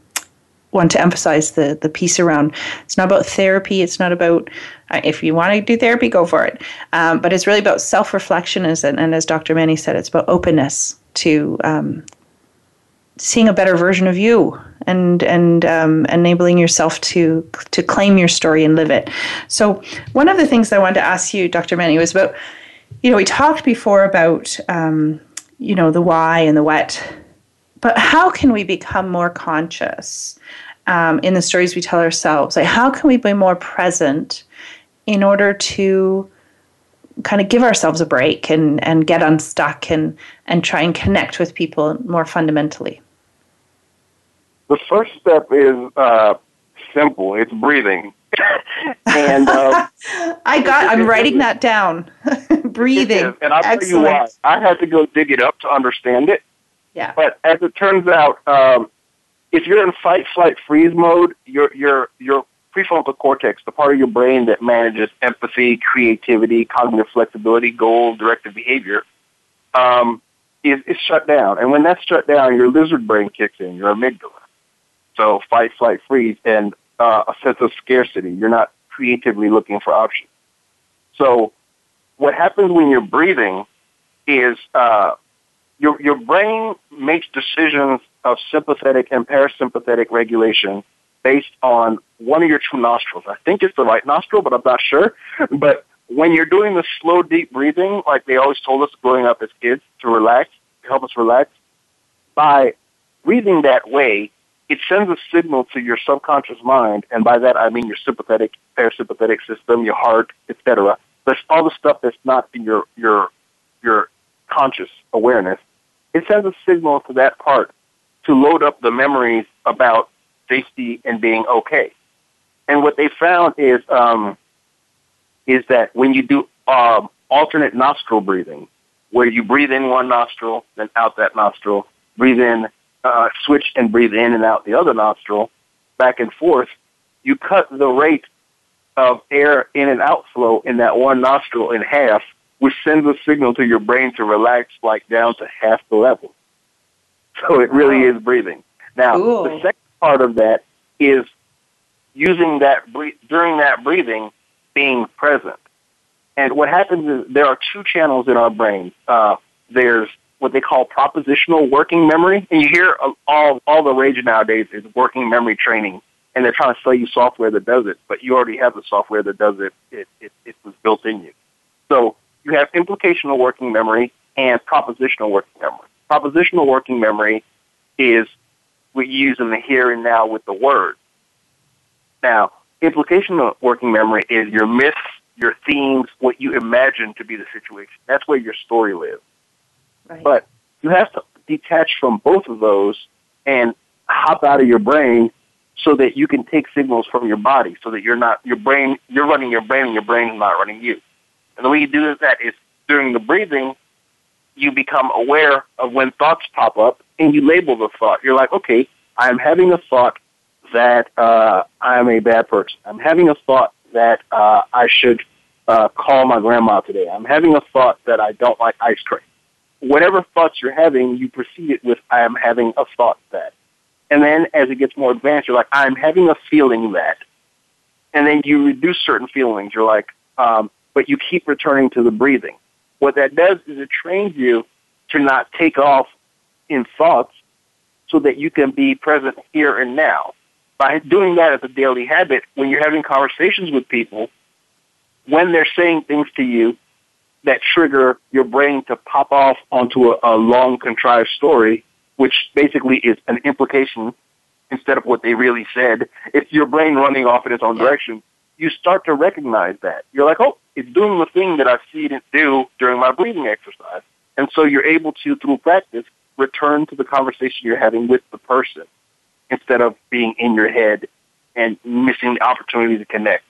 want to emphasize the, the piece around it's not about therapy, it's not about uh, if you want to do therapy, go for it. Um, but it's really about self reflection, and as Dr. Mani said, it's about openness to um, seeing a better version of you and and um, enabling yourself to to claim your story and live it. So one of the things I wanted to ask you, Dr. Mani, was about you know we talked before about um, you know the why and the what, but how can we become more conscious um, in the stories we tell ourselves? Like how can we be more present in order to kind of give ourselves a break and, and get unstuck and, and try and connect with people more fundamentally? The first step is uh, simple. It's breathing. and uh, I got. I'm writing that down. breathing. And I'll Excellent. tell you why. I had to go dig it up to understand it. Yeah. But as it turns out, um, if you're in fight, flight, freeze mode, your your your prefrontal cortex, the part of your brain that manages empathy, creativity, cognitive flexibility, goal directed behavior, um, is, is shut down. And when that's shut down, your lizard brain kicks in, your amygdala. So fight, flight, freeze, and uh, a sense of scarcity. You're not creatively looking for options. So what happens when you're breathing is uh, your your brain makes decisions of sympathetic and parasympathetic regulation based on one of your two nostrils. I think it's the right nostril, but I'm not sure. But when you're doing the slow, deep breathing, like they always told us growing up as kids to relax, to help us relax, by breathing that way, it sends a signal to your subconscious mind, and by that I mean your sympathetic, parasympathetic system, your heart, etc. That's all the stuff that's not in your your your conscious awareness. It sends a signal to that part to load up the memories about safety and being okay. And what they found is um, is that when you do um, alternate nostril breathing, where you breathe in one nostril, then out that nostril, breathe in uh, switch and breathe in and out the other nostril, back and forth, you cut the rate of air in and outflow in that one nostril in half, which sends a signal to your brain to relax like down to half the level. So it really is breathing. Now, the second part of that is using that bre- during that breathing, being present. And what happens is there are two channels in our brain. Uh, there's what they call propositional working memory. And you hear all, all the rage nowadays is working memory training. And they're trying to sell you software that does it, but you already have the software that does it. It, it, it was built in you. So you have implicational working memory and propositional working memory. Propositional working memory is what you use in the here and now with the words. Now, implicational working memory is your myths, your themes, what you imagine to be the situation. That's where your story lives. But you have to detach from both of those and hop out of your brain so that you can take signals from your body so that you're not, your brain, you're running your brain and your brain is not running you. And the way you do that is during the breathing, you become aware of when thoughts pop up and you label the thought. You're like, okay, I'm having a thought that uh, I'm a bad person. I'm having a thought that uh, I should uh, call my grandma today. I'm having a thought that I don't like ice cream. Whatever thoughts you're having, you proceed it with, I am having a thought that. And then as it gets more advanced, you're like, I'm having a feeling that. And then you reduce certain feelings. You're like, um, but you keep returning to the breathing. What that does is it trains you to not take off in thoughts so that you can be present here and now. By doing that as a daily habit, when you're having conversations with people, when they're saying things to you that trigger your brain to pop off onto a, a long contrived story, which basically is an implication instead of what they really said, it's your brain running off in its own direction. You start to recognize that. You're like, oh, it's doing the thing that I've seen it do during my breathing exercise. And so you're able to, through practice, return to the conversation you're having with the person instead of being in your head and missing the opportunity to connect.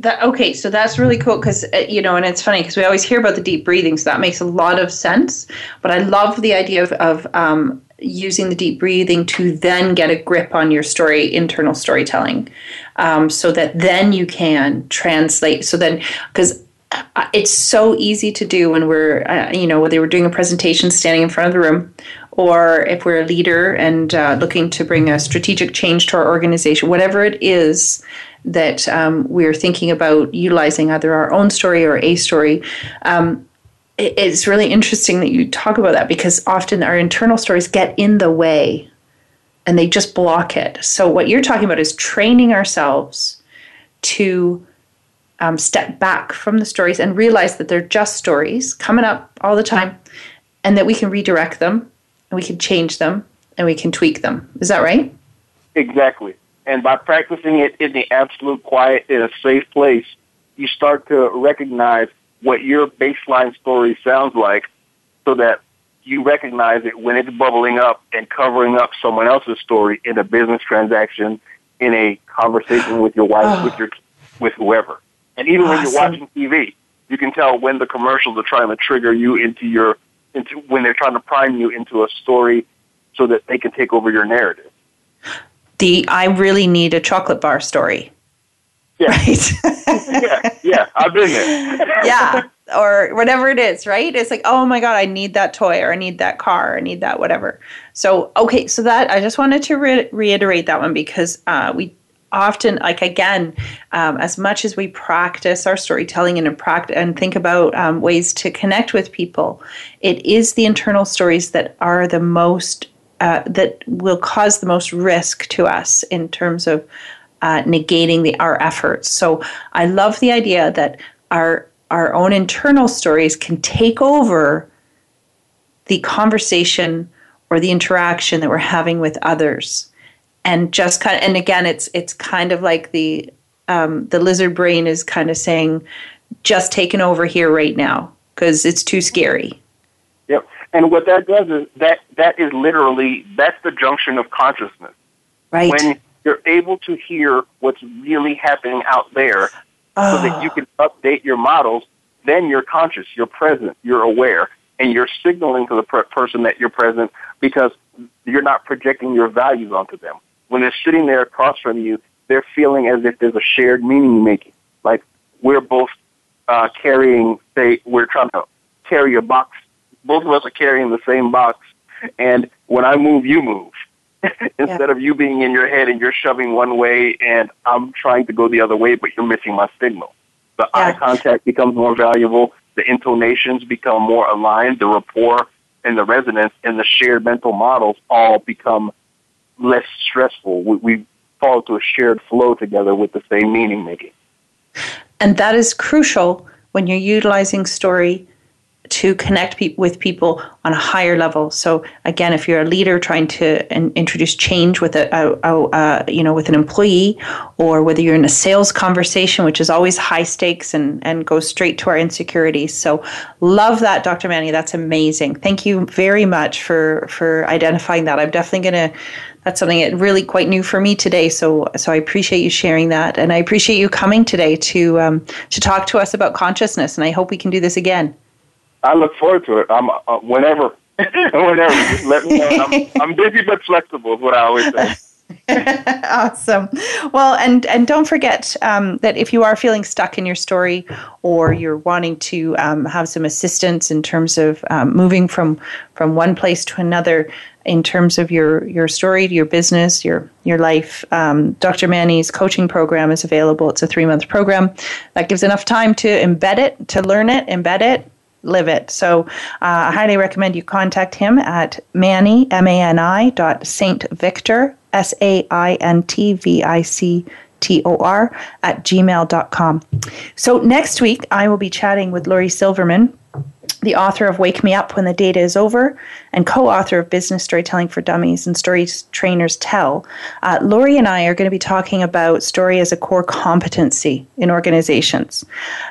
That okay, so that's really cool because uh, you know, and it's funny because we always hear about the deep breathing, so that makes a lot of sense. But I love the idea of, of um, using the deep breathing to then get a grip on your story, internal storytelling, um, so that then you can translate. So then, because uh, it's so easy to do when we're, uh, you know, whether we're doing a presentation standing in front of the room, or if we're a leader and uh, looking to bring a strategic change to our organization, whatever it is that um, we're thinking about utilizing either our own story or a story. Um, it's really interesting that you talk about that because often our internal stories get in the way and they just block it. So, what you're talking about is training ourselves to um, step back from the stories and realize that they're just stories coming up all the time and that we can redirect them and we can change them and we can tweak them. Is that right? Exactly. And by practicing it in the absolute quiet in a safe place, you start to recognize what your baseline story sounds like so that you recognize it when it's bubbling up and covering up someone else's story in a business transaction, in a conversation with your wife, oh. with your with whoever. And even awesome. when you're watching TV, you can tell when the commercials are trying to trigger you into your into when they're trying to prime you into a story so that they can take over your narrative. The I really need a chocolate bar story. Yeah. Right? yeah, yeah, I've been there. yeah, or whatever it is, right? It's like, oh my God, I need that toy or I need that car or I need that whatever. So, okay, so that I just wanted to re- reiterate that one because uh, we often like again um, as much as we practice our storytelling and practice and think about um, ways to connect with people it is the internal stories that are the most uh, that will cause the most risk to us in terms of uh, negating the our efforts so i love the idea that our our own internal stories can take over the conversation or the interaction that we're having with others and just kind of, and again, it's it's kind of like the um, the lizard brain is kind of saying, just taking over here right now because it's too scary. And what that does is that that is literally that's the junction of consciousness. Right. When you're able to hear what's really happening out there, oh. so that you can update your models, then you're conscious, you're present, you're aware, and you're signaling to the per- person that you're present because you're not projecting your values onto them when they're sitting there across from you, they're feeling as if there's a shared meaning making. Like we're both uh, carrying, say, we're trying to carry a box. Both of us are carrying the same box, and when I move, you move. Instead yeah. of you being in your head and you're shoving one way, and I'm trying to go the other way, but you're missing my signal. The yeah. eye contact becomes more valuable. The intonations become more aligned. The rapport and the resonance and the shared mental models all become less stressful. We, we fall to a shared flow together with the same meaning making. And that is crucial when you're utilizing story to connect pe- with people on a higher level. So again, if you're a leader trying to in- introduce change with a, a, a, a, you know with an employee, or whether you're in a sales conversation, which is always high stakes and and goes straight to our insecurities. So love that, Dr. Mani. That's amazing. Thank you very much for for identifying that. I'm definitely to that's something that really quite new for me today. So so I appreciate you sharing that, and I appreciate you coming today to um, to talk to us about consciousness. And I hope we can do this again. I look forward to it. I'm uh, whenever, whenever. Just let me know. I'm, I'm busy but flexible. Is what I always say. awesome. Well, and and don't forget um, that if you are feeling stuck in your story, or you're wanting to um, have some assistance in terms of um, moving from from one place to another, in terms of your your story, your business, your your life, um, Dr. Mani's coaching program is available. It's a three month program that gives enough time to embed it, to learn it, embed it, live it. So uh, I highly recommend you contact him at Mani, M-A-N-I dot Saint Victor, S-A-I-N-T-V-I-C-T-O-R at gmail.com. So next week, I will be chatting with Lori Silverman, the author of Wake Me Up When the Data is Over and co author of Business Storytelling for Dummies and Story Trainers Tell. Uh, Lori and I are going to be talking about story as a core competency in organizations.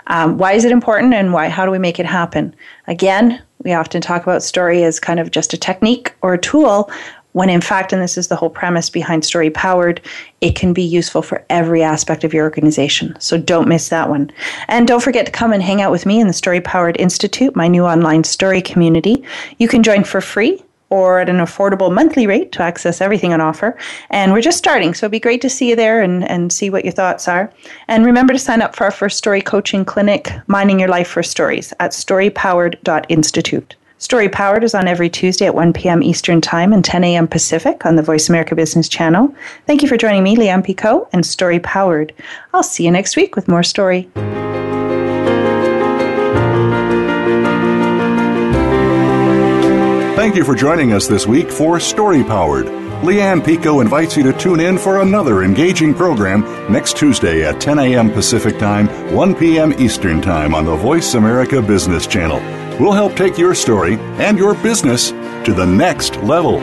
Um, why is it important and why? how do we make it happen? Again, we often talk about story as kind of just a technique or a tool, when in fact, and this is the whole premise behind Story Powered, it can be useful for every aspect of your organization. So don't miss that one. And don't forget to come and hang out with me in the Story Powered Institute, my new online story community. You can join for free or at an affordable monthly rate to access everything on offer. And we're just starting, so it'd be great to see you there and, and see what your thoughts are. And remember to sign up for our first story coaching clinic, Mining Your Life for Stories, at storypowered.institute. Story Powered is on every Tuesday at 1 p.m. Eastern Time and 10 a.m. Pacific on the Voice America Business Channel. Thank you for joining me, Lianne Picot, and Story Powered. I'll see you next week with more story. Thank you for joining us this week for Story Powered. Lianne Picot invites you to tune in for another engaging program next Tuesday at 10 a.m. Pacific Time, 1 p.m. Eastern Time on the Voice America Business Channel. We'll help take your story and your business to the next level.